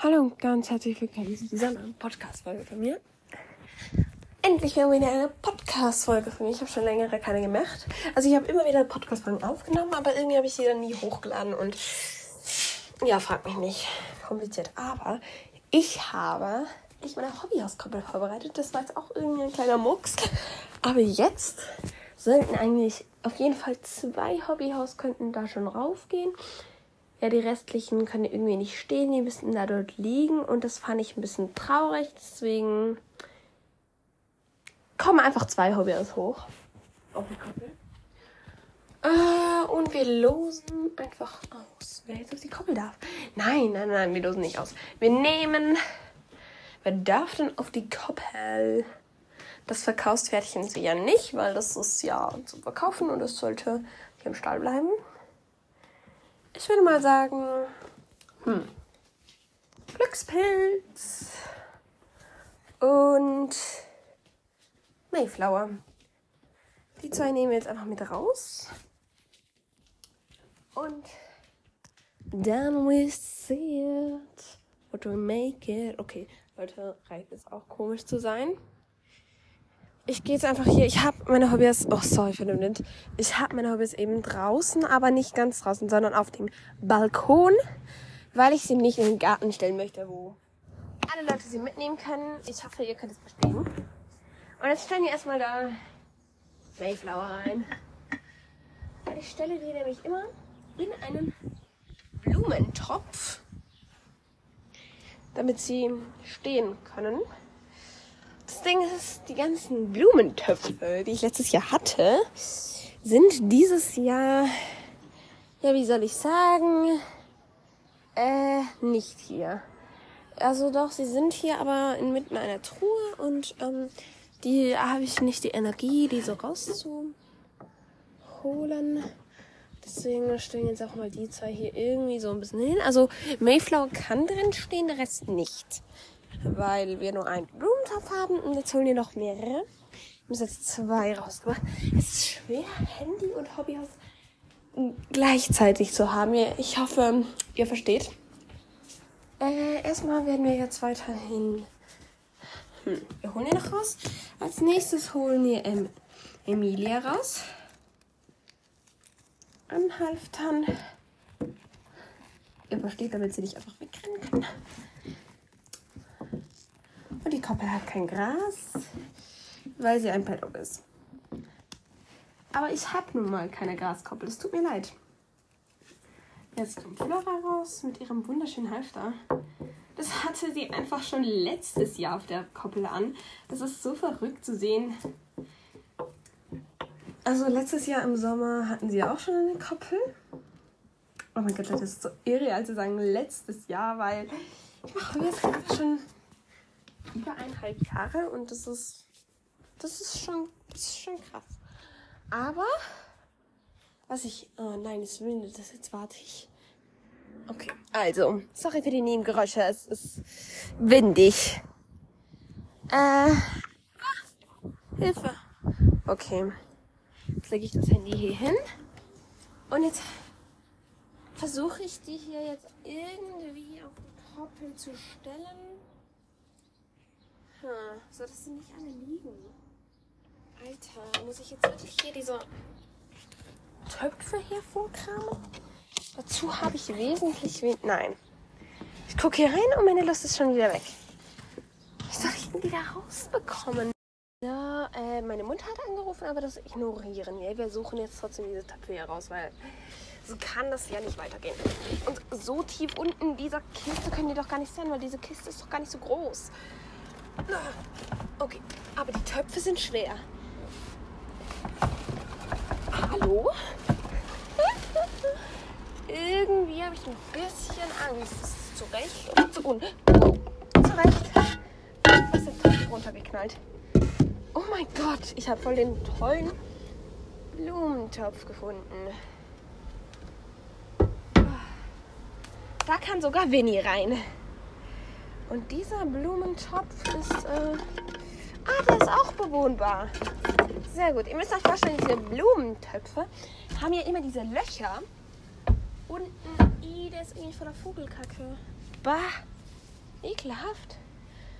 Hallo und ganz herzlich willkommen zu dieser neuen Podcast-Folge von mir. Endlich wieder eine Podcast-Folge von mir. Ich habe schon längere keine gemacht. Also ich habe immer wieder Podcast-Folgen aufgenommen, aber irgendwie habe ich sie dann nie hochgeladen und ja, frag mich nicht. Kompliziert. Aber ich habe ich meine Hobbyhauskoppel vorbereitet. Das war jetzt auch irgendwie ein kleiner Mucks. Aber jetzt sollten eigentlich auf jeden Fall zwei Hobbyhaus könnten da schon raufgehen. Ja, die restlichen können irgendwie nicht stehen, die müssten da dort liegen und das fand ich ein bisschen traurig, deswegen kommen einfach zwei Hobbys hoch. Auf die Koppel. Äh, und wir losen einfach aus, wer jetzt auf die Koppel darf. Nein, nein, nein, wir losen nicht aus. Wir nehmen. Wer darf denn auf die Koppel? Das Verkaufspferdchen sie ja nicht, weil das ist ja zu verkaufen und es sollte hier im Stall bleiben. Ich würde mal sagen, hm, Glückspilz und Mayflower. Die zwei nehmen wir jetzt einfach mit raus. Und dann we see it. What we make it. Okay, Leute, reicht es auch komisch zu sein. Ich gehe jetzt einfach hier. Ich habe meine Hobbys. Oh, sorry für den Wind. Ich habe meine Hobbys eben draußen, aber nicht ganz draußen, sondern auf dem Balkon, weil ich sie nicht in den Garten stellen möchte, wo alle Leute sie mitnehmen können. Ich hoffe, ihr könnt es verstehen. Und jetzt stellen wir erstmal da Mayflower rein. Ich stelle die nämlich immer in einen Blumentopf, damit sie stehen können. Das Ding ist, die ganzen Blumentöpfe, die ich letztes Jahr hatte, sind dieses Jahr, ja, wie soll ich sagen, äh, nicht hier. Also doch, sie sind hier, aber inmitten einer Truhe und ähm, die habe ich nicht die Energie, die so rauszuholen. Deswegen stellen jetzt auch mal die zwei hier irgendwie so ein bisschen hin. Also Mayflower kann drin stehen, der Rest nicht. Weil wir nur einen Blumentopf haben und jetzt holen wir noch mehrere. Ich muss jetzt zwei rausgemacht. Es ist schwer, Handy und Hobbyhaus gleichzeitig zu haben. Ich hoffe, ihr versteht. Äh, erstmal werden wir jetzt weiterhin. Hm, wir holen ihn noch raus. Als nächstes holen wir ähm, Emilia raus. Anhalftern. Ihr versteht, damit sie nicht einfach wegrennen kann. Und die Koppel hat kein Gras, weil sie ein Paddock ist. Aber ich habe nun mal keine Graskoppel. Es tut mir leid. Jetzt kommt Flora raus mit ihrem wunderschönen Halfter. Das hatte sie einfach schon letztes Jahr auf der Koppel an. Das ist so verrückt zu sehen. Also letztes Jahr im Sommer hatten sie auch schon eine Koppel. Oh mein Gott, das ist so irre, als sie sagen letztes Jahr, weil ich mache jetzt schon über eineinhalb Jahre und das ist, das ist schon, das ist schon krass. Aber, was ich, oh nein, es windet, das jetzt warte ich. Okay, also, sorry für die Nebengeräusche, es ist windig. Äh, Hilfe. Okay, jetzt lege ich das Handy hier hin und jetzt versuche ich die hier jetzt irgendwie auf die Koppel zu stellen. Hm, so dass sie nicht alle liegen. Alter, muss ich jetzt wirklich hier diese Töpfe hervorkramen? Dazu habe ich wesentlich wenig. Nein. Ich gucke hier rein und meine Lust ist schon wieder weg. Wie soll ich denn die da rausbekommen? Ja, äh, meine Mutter hat angerufen, aber das ignorieren wir. Wir suchen jetzt trotzdem diese Töpfe hier raus, weil so kann das ja nicht weitergehen. Und so tief unten in dieser Kiste können die doch gar nicht sein, weil diese Kiste ist doch gar nicht so groß. Okay, aber die Töpfe sind schwer. Hallo? Irgendwie habe ich ein bisschen Angst. Das ist zu Recht und zu un... Wow. Zu Recht. Was ist Topf runtergeknallt? Oh mein Gott, ich habe voll den tollen Blumentopf gefunden. Da kann sogar Winnie rein. Und dieser Blumentopf ist. Äh ah, der ist auch bewohnbar. Sehr gut. Ihr müsst euch vorstellen, diese Blumentöpfe haben ja immer diese Löcher. Unten. I, der ist irgendwie voller Vogelkacke. Bah. Ekelhaft.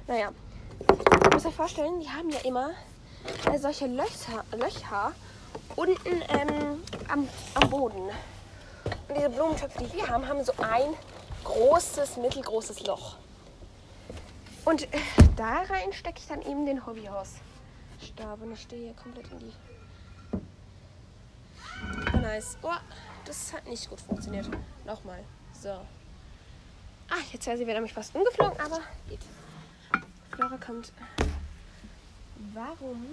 Naja, ich muss euch vorstellen, die haben ja immer äh, solche Löcher, Löcher unten ähm, am, am Boden. Und diese Blumentöpfe, die wir haben, haben so ein großes, mittelgroßes Loch. Und äh, da rein stecke ich dann eben den Hobbyhausstab. Und ich stehe hier komplett in die. Oh, nice. Oh, das hat nicht gut funktioniert. Nochmal. So. Ah, jetzt wäre sie wieder mich fast umgeflogen, aber geht. Flora kommt. Warum?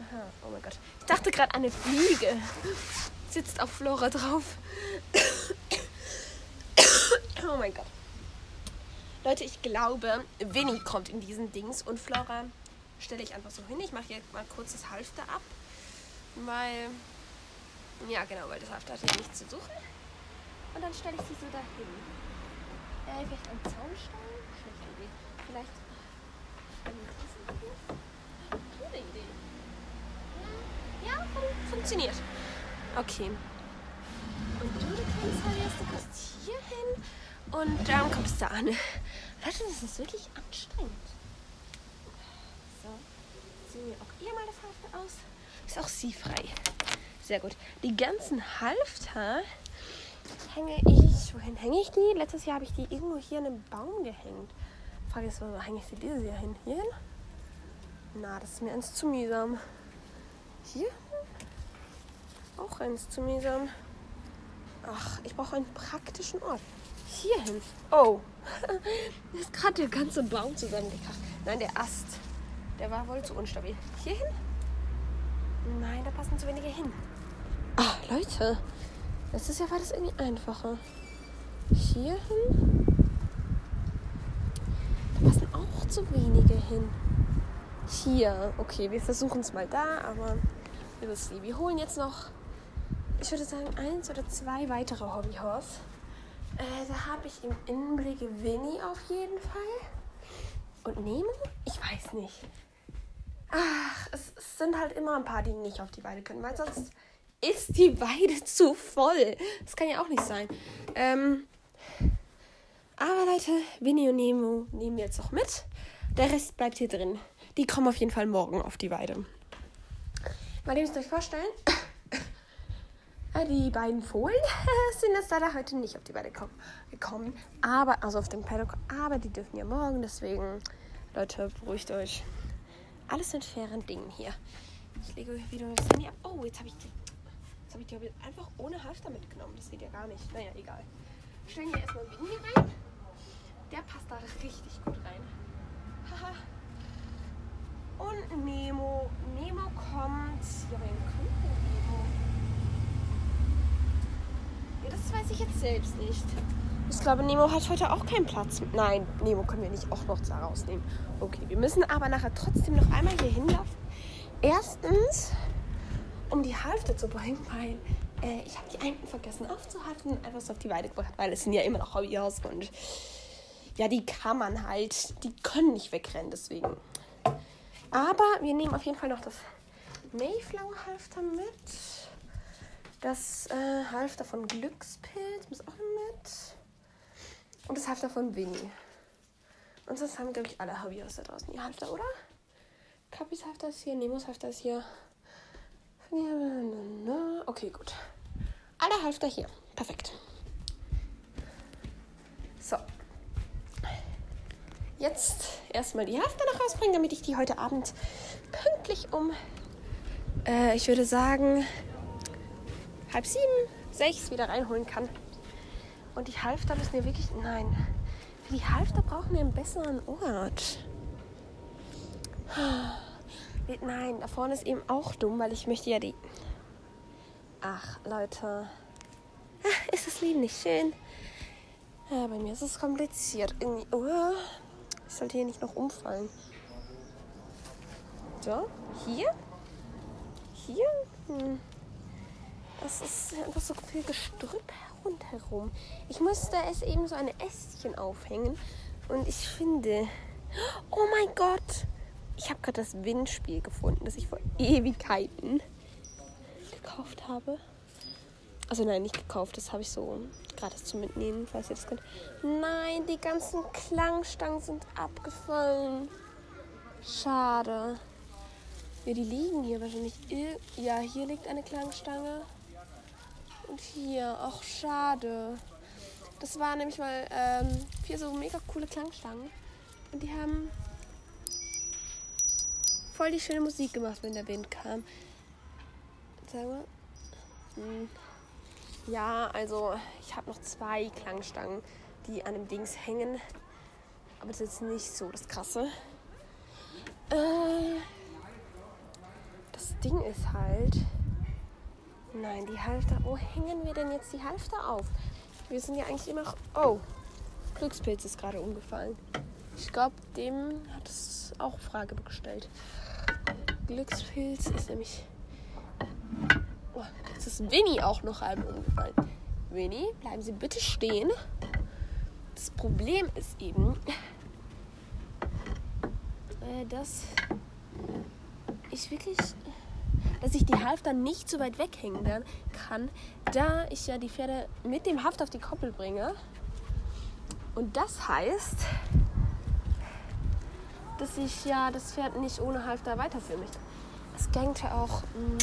Aha, oh mein Gott. Ich dachte gerade, eine Fliege sitzt auf Flora drauf. oh mein Gott. Leute, ich glaube, Winnie kommt in diesen Dings und Flora stelle ich einfach so hin. Ich mache jetzt mal kurz das Halfter ab, weil, ja genau, weil das Halfter hat hier nichts zu suchen. Und dann stelle ich sie so dahin. Äh, vielleicht ein Zaunstein? Schlechte Idee. Vielleicht Gute Idee. Ja, ja fun funktioniert. Okay. Und du, du kannst halt erst, du hier hin und dann kommst du an. Leute, das ist wirklich anstrengend. So, ziehen wir auch ihr mal das Halfter aus. Ist auch sie frei. Sehr gut. Die ganzen Halfter hänge ich. Wohin hänge ich die? Letztes Jahr habe ich die irgendwo hier in einem Baum gehängt. Frage ist, wo hänge ich sie dieses Jahr hin? Hier hin? Na, das ist mir eins zu mühsam. Hier? Auch eins zu mühsam. Ach, ich brauche einen praktischen Ort. Hier hin. Oh. da ist gerade der ganze Baum zusammengekracht. Nein, der Ast. Der war wohl zu unstabil. Hier hin? Nein, da passen zu wenige hin. Ach, Leute. Das ist ja war das irgendwie einfacher. Hier hin? Da passen auch zu wenige hin. Hier. Okay, wir versuchen es mal da, aber wir Wir holen jetzt noch, ich würde sagen, eins oder zwei weitere Hobbyhorse. Äh, da habe ich im Innenblick Winnie auf jeden Fall. Und Nemo? Ich weiß nicht. Ach, es, es sind halt immer ein paar, die nicht auf die Weide können, weil sonst ist die Weide zu voll. Das kann ja auch nicht sein. Ähm, aber Leute, Winnie und Nemo nehmen jetzt noch mit. Der Rest bleibt hier drin. Die kommen auf jeden Fall morgen auf die Weide. Mal ihr müsst euch vorstellen, die beiden Fohlen sind jetzt leider heute nicht auf die Weide gekommen. Aber, also auf dem Paddock, aber die dürfen ja morgen. Deswegen, Leute, beruhigt euch. Alles sind fairen Dingen hier. Ich lege wieder das Handy ab. Oh, jetzt habe ich die habe ich die einfach ohne Halfter mitgenommen. Das geht ja gar nicht. Naja, egal. Wir stellen hier erstmal Winnie rein. Der passt da richtig gut rein. Haha. Und Nemo. Nemo kommt. Ja, wen kommt Nemo? Das weiß ich jetzt selbst nicht. Ich glaube, Nemo hat heute auch keinen Platz. Nein, Nemo können wir nicht auch noch da rausnehmen. Okay, wir müssen aber nachher trotzdem noch einmal hier hinlaufen. Erstens um die Hälfte zu bringen, weil äh, ich habe die Enten vergessen aufzuhalten und einfach so auf die Weide gebracht, weil es sind ja immer noch Hobbyhaus und ja, die kann man halt, die können nicht wegrennen, deswegen. Aber wir nehmen auf jeden Fall noch das Mayflower-Halfter mit. Das äh, Halfter von Glückspilz muss auch mit. Und das Halfter von Winnie. Und sonst haben, glaube ich, alle Hobbyhaus da draußen die Halfter, oder? Kapis Halfter ist hier, Nemos Halfter ist hier. Okay, gut. Alle Halfter hier. Perfekt. So. Jetzt erstmal die Halfter noch rausbringen, damit ich die heute Abend pünktlich um, äh, ich würde sagen, halb sieben, sechs wieder reinholen kann. Und die Halfter müssen wir wirklich. Nein. Für die Halfter brauchen wir einen besseren Ort. Nein, da vorne ist eben auch dumm, weil ich möchte ja die... Ach, Leute. Ist das Leben nicht schön? Ja, bei mir ist es kompliziert. Irgendwie... Oh, ich sollte hier nicht noch umfallen. So, hier? Hier? Hm. Das ist einfach so viel Gestrüpp rundherum. Ich musste es eben so ein Ästchen aufhängen. Und ich finde... Oh mein Gott! Ich habe gerade das Windspiel gefunden, das ich vor Ewigkeiten gekauft habe. Also nein, nicht gekauft. Das habe ich so gratis zum Mitnehmen, falls ihr das könnt. Nein, die ganzen Klangstangen sind abgefallen. Schade. Ja, die liegen hier wahrscheinlich. Ja, hier liegt eine Klangstange. Und hier, auch schade. Das waren nämlich mal ähm, vier so mega coole Klangstangen. Und die haben voll die schöne Musik gemacht, wenn der Wind kam. Sag mal. Hm. Ja, also ich habe noch zwei Klangstangen, die an dem Dings hängen. Aber das ist nicht so das Krasse. Äh, das Ding ist halt. Nein, die Halfter. Wo hängen wir denn jetzt die Halfter auf? Wir sind ja eigentlich immer. Oh, Glückspilz ist gerade umgefallen. Ich glaube, dem hat es auch Frage gestellt. Glückspilz ist nämlich. Oh, jetzt ist Winnie auch noch halb umgefallen. Winnie, bleiben Sie bitte stehen. Das Problem ist eben, äh, dass ich wirklich, dass ich die Halfter nicht so weit weghängen kann, da ich ja die Pferde mit dem Haft auf die Koppel bringe. Und das heißt, dass ich ja das Pferd nicht ohne Halfter weiterführen möchte. Es gängt ja auch. Mh, hm,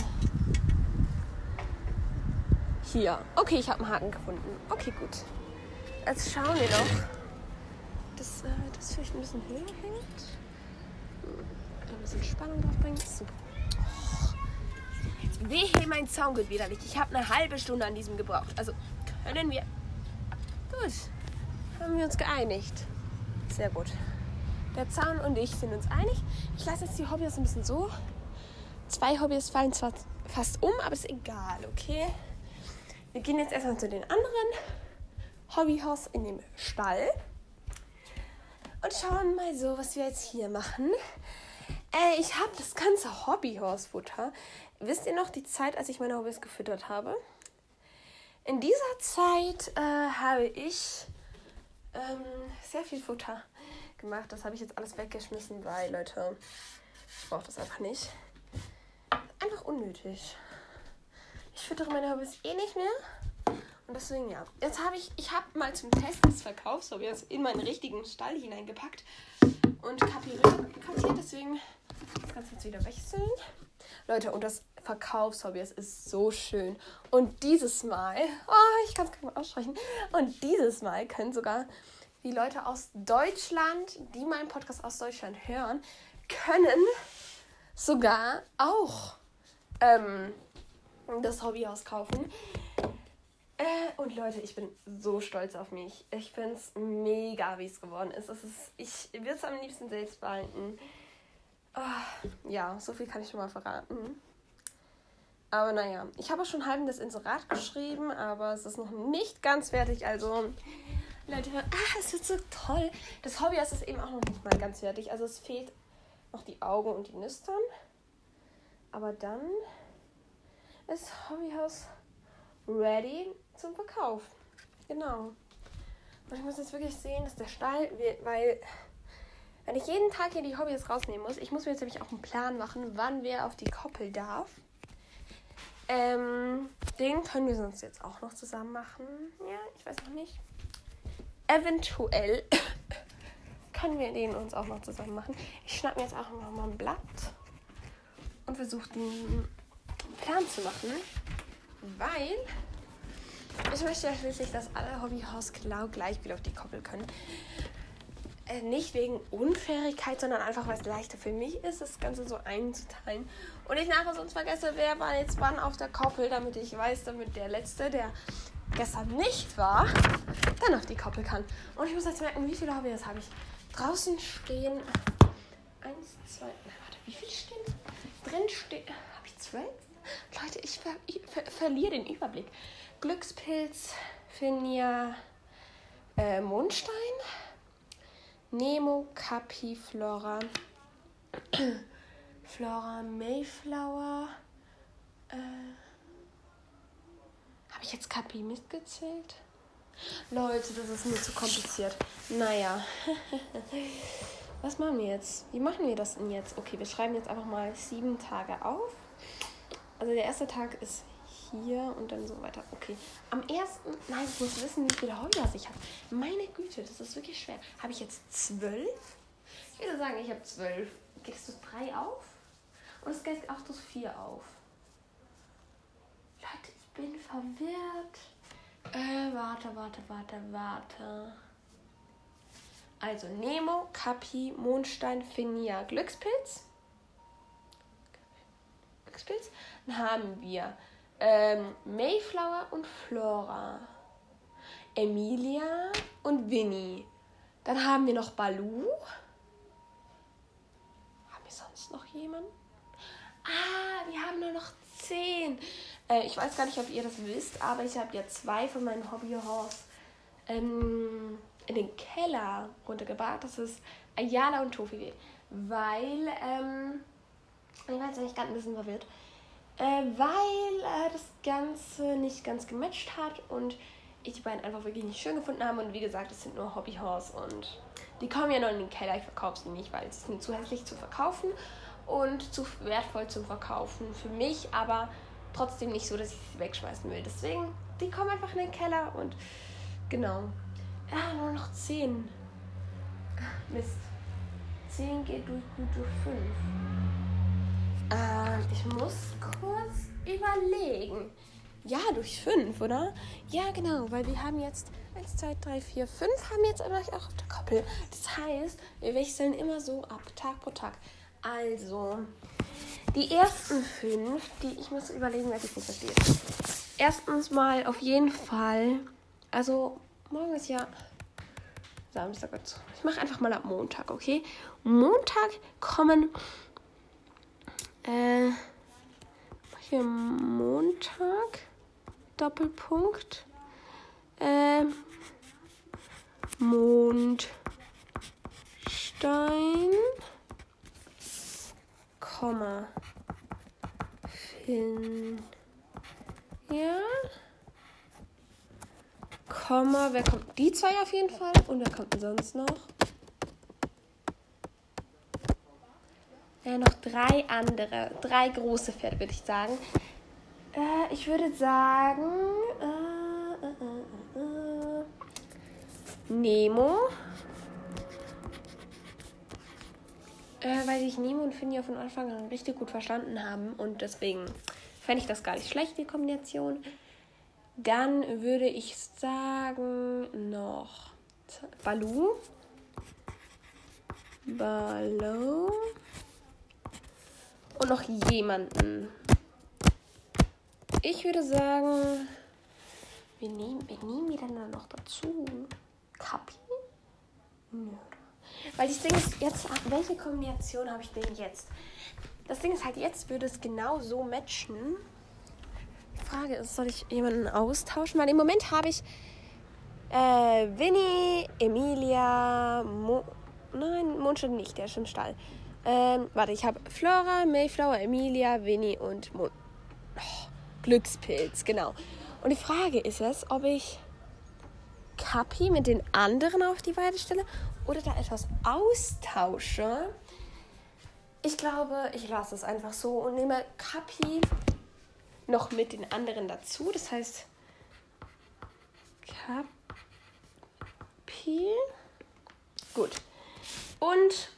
hier. Okay, ich habe einen Haken gefunden. Okay, gut. Jetzt schauen wir doch, dass äh, das vielleicht ein bisschen höher hängt. Ein bisschen Spannung drauf bringen. So. Wehe, mein Zaun geht wieder nicht. Ich habe eine halbe Stunde an diesem gebraucht. Also können wir. Gut. Haben wir uns geeinigt. Sehr gut. Der Zaun und ich sind uns einig. Ich lasse jetzt die Hobbys ein bisschen so. Zwei Hobbys fallen zwar fast um, aber ist egal, okay? Wir gehen jetzt erstmal zu den anderen Hobbyhaus in dem Stall und schauen mal so, was wir jetzt hier machen. Äh, ich habe das ganze Hobbyhausfutter. Wisst ihr noch die Zeit, als ich meine Hobbys gefüttert habe? In dieser Zeit äh, habe ich ähm, sehr viel Futter gemacht. Das habe ich jetzt alles weggeschmissen, weil, Leute, ich brauche das einfach nicht. Einfach unnötig. Ich füttere meine Hobbys eh nicht mehr. Und deswegen, ja. Jetzt habe ich, ich habe mal zum Test des Verkaufshobbys in meinen richtigen Stall hineingepackt und kartiert. Deswegen das Ganze jetzt wieder wechseln. Leute, und das Verkaufshobby ist so schön. Und dieses Mal, oh, ich kann es gar nicht aussprechen. Und dieses Mal können sogar die Leute aus Deutschland, die meinen Podcast aus Deutschland hören, können sogar auch ähm, das Hobbyhaus kaufen. Äh, und Leute, ich bin so stolz auf mich. Ich finde es mega, wie es geworden ist. Es ist ich würde es am liebsten selbst behalten. Oh, ja, so viel kann ich schon mal verraten. Aber naja, ich habe schon halb das Inserat geschrieben, aber es ist noch nicht ganz fertig. Also, Leute, ah, es wird so toll. Das Hobbyhaus ist eben auch noch nicht mal ganz fertig. Also, es fehlt noch die Augen und die Nüstern. Aber dann ist Hobbyhaus ready zum Verkauf. Genau. Und ich muss jetzt wirklich sehen, dass der Stall, weil wenn ich jeden Tag hier die Hobbys rausnehmen muss, ich muss mir jetzt nämlich auch einen Plan machen, wann wer auf die Koppel darf. Ähm, den können wir sonst jetzt auch noch zusammen machen. Ja, ich weiß noch nicht. Eventuell können wir den uns auch noch zusammen machen. Ich schnapp mir jetzt auch noch mal ein Blatt und versuche den Plan zu machen, weil ich möchte ja schließlich, dass alle Hobbyhaus genau gleich wieder auf die Koppel können. Äh, nicht wegen Unfairigkeit, sondern einfach, weil es leichter für mich ist, das Ganze so einzuteilen. Und ich nachher sonst vergesse, wer war jetzt wann auf der Koppel, damit ich weiß, damit der Letzte, der gestern nicht war, dann auf die Koppel kann. Und ich muss jetzt merken, wie viele Hobbys habe ich. Draußen stehen. Eins, zwei. Na, warte, wie viele stehen? Drin stehen. Habe ich zwölf? Leute, ich, ver ich ver verliere den Überblick. Glückspilz, Finja, äh, Mondstein, Nemo, Capi, Flora, Flora, Mayflower. Äh, Habe ich jetzt Capi mitgezählt? Leute, das ist mir zu kompliziert. Naja. Was machen wir jetzt? Wie machen wir das denn jetzt? Okay, wir schreiben jetzt einfach mal sieben Tage auf. Also der erste Tag ist hier und dann so weiter. Okay. Am ersten, nein, ich muss wissen, wie viele Hobbys ich habe. Meine Güte, das ist wirklich schwer. Habe ich jetzt zwölf? Ich würde sagen, ich habe zwölf. Gehst du drei auf? Und es geht auch das vier auf. Leute, ich bin verwirrt. Äh, warte, warte, warte, warte. Also Nemo, Kapi, Mondstein, Finia, Glückspilz. Glückspilz. Dann haben wir ähm, Mayflower und Flora. Emilia und Winnie. Dann haben wir noch Balu. Haben wir sonst noch jemanden? Ah, wir haben nur noch zehn. Äh, ich weiß gar nicht, ob ihr das wisst, aber ich habe ja zwei von meinen Hobbyhorse ähm, in den Keller runtergebracht. Das ist Ayala und Tofi. Weil, ähm, ich weiß nicht, gerade ein bisschen verwirrt. Äh, weil äh, das Ganze nicht ganz gematcht hat und ich die beiden einfach wirklich nicht schön gefunden habe. Und wie gesagt, es sind nur Hobbyhorse und die kommen ja noch in den Keller. Ich verkaufe sie nicht, weil sie sind zu hässlich zu verkaufen und zu wertvoll zum Verkaufen für mich, aber trotzdem nicht so, dass ich sie wegschmeißen will. Deswegen, die kommen einfach in den Keller und genau. Ja, nur noch 10. Mist. 10 geht durch gut durch 5. Äh, ich muss kurz überlegen. Ja, durch 5, oder? Ja, genau, weil wir haben jetzt 1, 2, 3, 4, 5 haben jetzt aber auch auf der Koppel. Das heißt, wir wechseln immer so ab, Tag pro Tag. Also, die ersten fünf, die ich muss überlegen, was ich nicht verstehe. Erstens mal auf jeden Fall, also morgen ist ja Samstag. Ich mache einfach mal ab Montag, okay? Montag kommen, äh, hier Montag, Doppelpunkt, äh, Mondstein. Komma. Fin. Ja. Komma. Wer kommt? Die zwei auf jeden Fall. Und wer kommt denn sonst noch? Ja, noch drei andere. Drei große Pferde, würde ich sagen. Äh, ich würde sagen. Äh, äh, äh, äh Nemo. Äh, weil sich Nemo und Finja von Anfang an richtig gut verstanden haben und deswegen fände ich das gar nicht schlecht, die Kombination. Dann würde ich sagen noch Balu. Balu. Und noch jemanden. Ich würde sagen, wir nehmen, wir nehmen wir dann noch dazu. Kapi? Nö. Weil das Ding ist jetzt, welche Kombination habe ich denn jetzt? Das Ding ist halt, jetzt würde es genau so matchen. Die Frage ist, soll ich jemanden austauschen? Weil im Moment habe ich äh, Winnie, Emilia, Mo Nein, Mondstein nicht, der ist im Stall. Ähm, warte, ich habe Flora, Mayflower, Emilia, Winnie und Mon oh, Glückspilz, genau. Und die Frage ist es, ob ich Kapi mit den anderen auf die Weide stelle oder da etwas austausche. Ich glaube, ich lasse es einfach so und nehme Kapi noch mit den anderen dazu. Das heißt, Kapi. Gut. Und,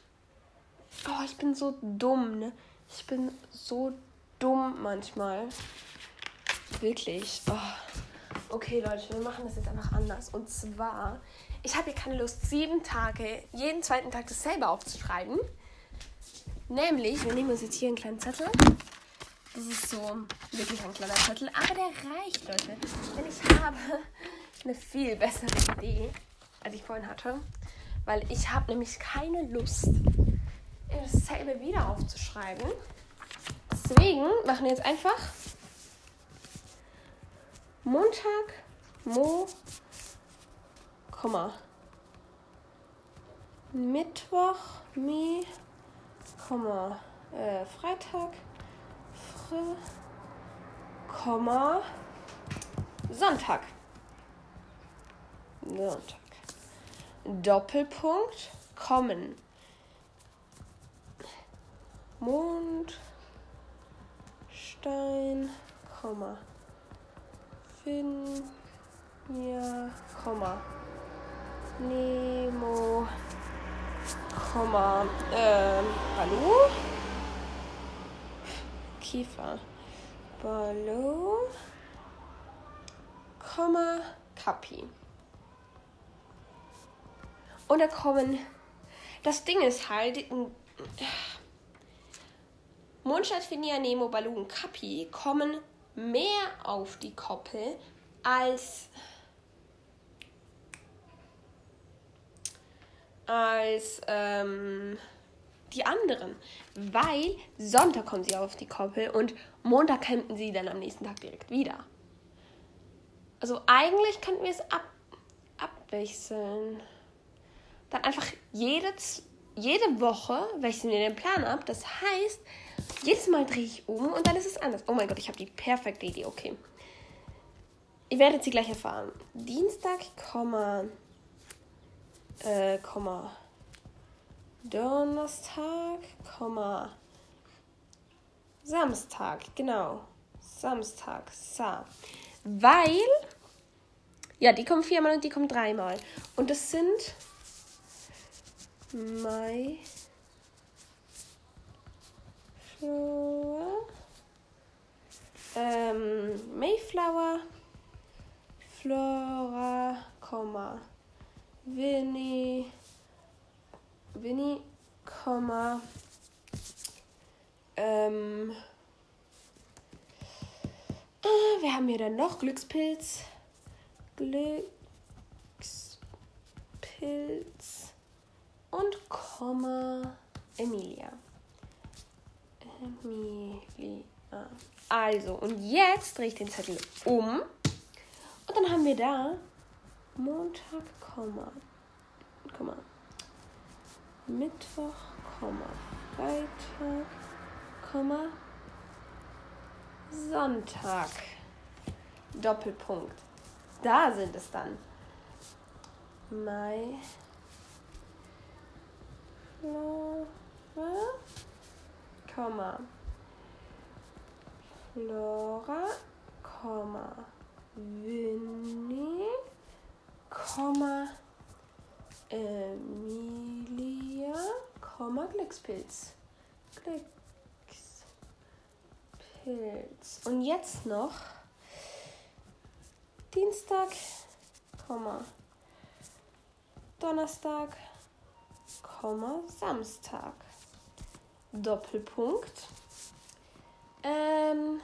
oh, ich bin so dumm, ne? Ich bin so dumm manchmal. Wirklich. Oh. Okay, Leute, wir machen das jetzt einfach anders. Und zwar ich habe hier keine Lust, sieben Tage, jeden zweiten Tag dasselbe aufzuschreiben. Nämlich, wir nehmen uns jetzt hier einen kleinen Zettel. Das ist so wirklich ein kleiner Zettel, aber der reicht, Leute. Denn ich habe eine viel bessere Idee, als ich vorhin hatte. Weil ich habe nämlich keine Lust, dasselbe wieder aufzuschreiben. Deswegen machen wir jetzt einfach Montag, Mo, Komma. Mittwoch, Mi, Komma. Äh, Freitag, Fre, Komma. Sonntag. Sonntag. Doppelpunkt, kommen. Mond, Stein, Komma. Finja, Komma. Nemo, Komma. Ähm, hallo? Kiefer. Ballo, Komma, Kapi. Und da kommen. Das Ding ist halt. Mondstadt, Finia, Nemo, Baloo und Kapi kommen mehr auf die Koppel als. als ähm, die anderen. Weil Sonntag kommen sie auf die Koppel und Montag campen sie dann am nächsten Tag direkt wieder. Also eigentlich könnten wir es ab, abwechseln dann einfach jede, jede Woche wechseln wir den Plan ab. Das heißt, jedes Mal drehe ich um und dann ist es anders. Oh mein Gott, ich habe die perfekte Idee. Okay. Ihr werdet sie gleich erfahren. Dienstag, Komma, äh, Komma, Donnerstag, Komma, Samstag, genau. Samstag, Sa. Weil, ja, die kommen viermal und die kommen dreimal. Und das sind Mai. Flower. Ähm, Mayflower. Flora, Komma. Winnie. Winnie, Komma. Ähm. Äh, wir haben hier dann noch Glückspilz. Glückspilz und Komma Emilia. Emilia. Also, und jetzt drehe ich den Zettel um. Und dann haben wir da Montag, Komma. Komma. Mittwoch, Komma. Freitag, Komma. Sonntag. Doppelpunkt. Da sind es dann. Mai, Flora, Komma, Flora, Komma, Winnie, Komma, Emilia, Komma, Glückspilz. Glückspilz. Und jetzt noch Dienstag, Komma, Donnerstag, Samstag. Doppelpunkt. Ähm,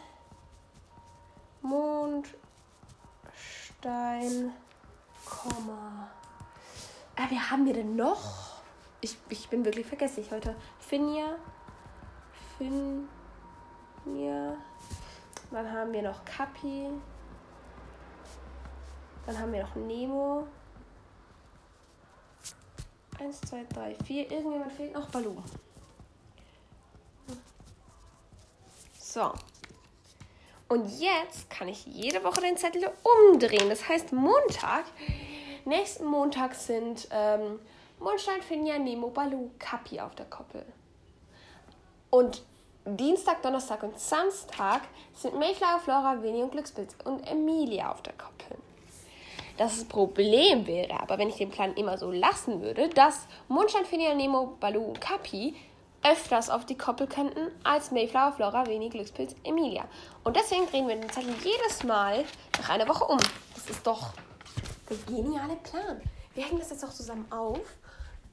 Mondstein, Komma. Ah, wir haben wir denn noch? Ich, ich bin wirklich vergesslich heute. Finja. Finja. Dann haben wir noch Kapi. Dann haben wir noch Nemo. Eins, zwei, drei, vier. Irgendjemand fehlt noch. Baloo. So. Und jetzt kann ich jede Woche den Zettel umdrehen. Das heißt, Montag, nächsten Montag sind ähm, Mondstein, Finja, Nemo, Baloo, Kapi auf der Koppel. Und Dienstag, Donnerstag und Samstag sind Mayflower, Flora, Winnie und Glückspilz und Emilia auf der Koppel. Das Problem wäre aber, wenn ich den Plan immer so lassen würde, dass Mondstein, Finja, Nemo, Baloo und Kapi öfters auf die Koppel könnten als Mayflower, Flora, Veni, Glückspilz, Emilia. Und deswegen drehen wir den Zettel jedes Mal nach einer Woche um. Das ist doch der geniale Plan. Wir hängen das jetzt auch zusammen auf.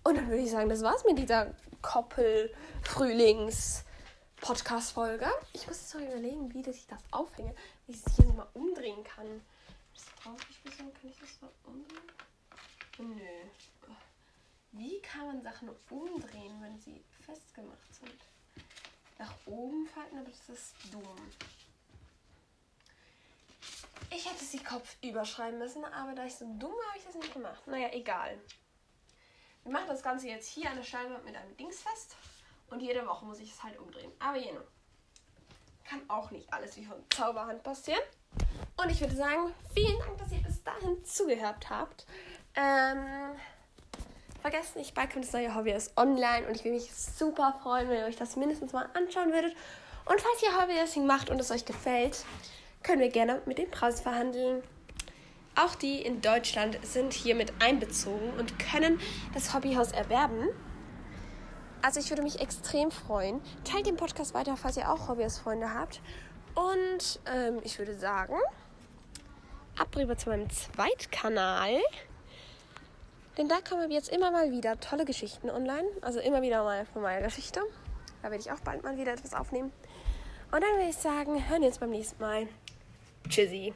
Und dann würde ich sagen, das war's mit dieser Koppel-Frühlings-Podcast-Folge. Ich muss jetzt noch überlegen, wie ich das aufhänge, wie ich es hier nochmal umdrehen kann. Das ich ein bisschen. Kann ich das mal umdrehen? Nö. Wie kann man Sachen umdrehen, wenn sie festgemacht sind? Nach oben falten, aber das ist dumm. Ich hätte sie Kopf überschreiben müssen, aber da ich so dumm war, habe ich das nicht gemacht. Naja, egal. Wir machen das Ganze jetzt hier an der Scheinwand mit einem Dings fest. Und jede Woche muss ich es halt umdrehen. Aber jene. Kann auch nicht alles wie von Zauberhand passieren. Und ich würde sagen, vielen Dank, dass ihr bis dahin zugehört habt. Ähm, vergesst nicht, bald kommt das neue Hobby ist online und ich würde mich super freuen, wenn ihr euch das mindestens mal anschauen würdet. Und falls ihr Hobby Hobbydressing macht und es euch gefällt, können wir gerne mit dem Preis verhandeln. Auch die in Deutschland sind hier mit einbezogen und können das Hobbyhaus erwerben. Also ich würde mich extrem freuen. Teilt den Podcast weiter, falls ihr auch Hobbyhausfreunde habt. Und ähm, ich würde sagen, ab rüber zu meinem Zweitkanal. Denn da kommen jetzt immer mal wieder tolle Geschichten online. Also immer wieder mal von meiner Geschichte. Da werde ich auch bald mal wieder etwas aufnehmen. Und dann würde ich sagen, hören wir uns beim nächsten Mal. Tschüssi.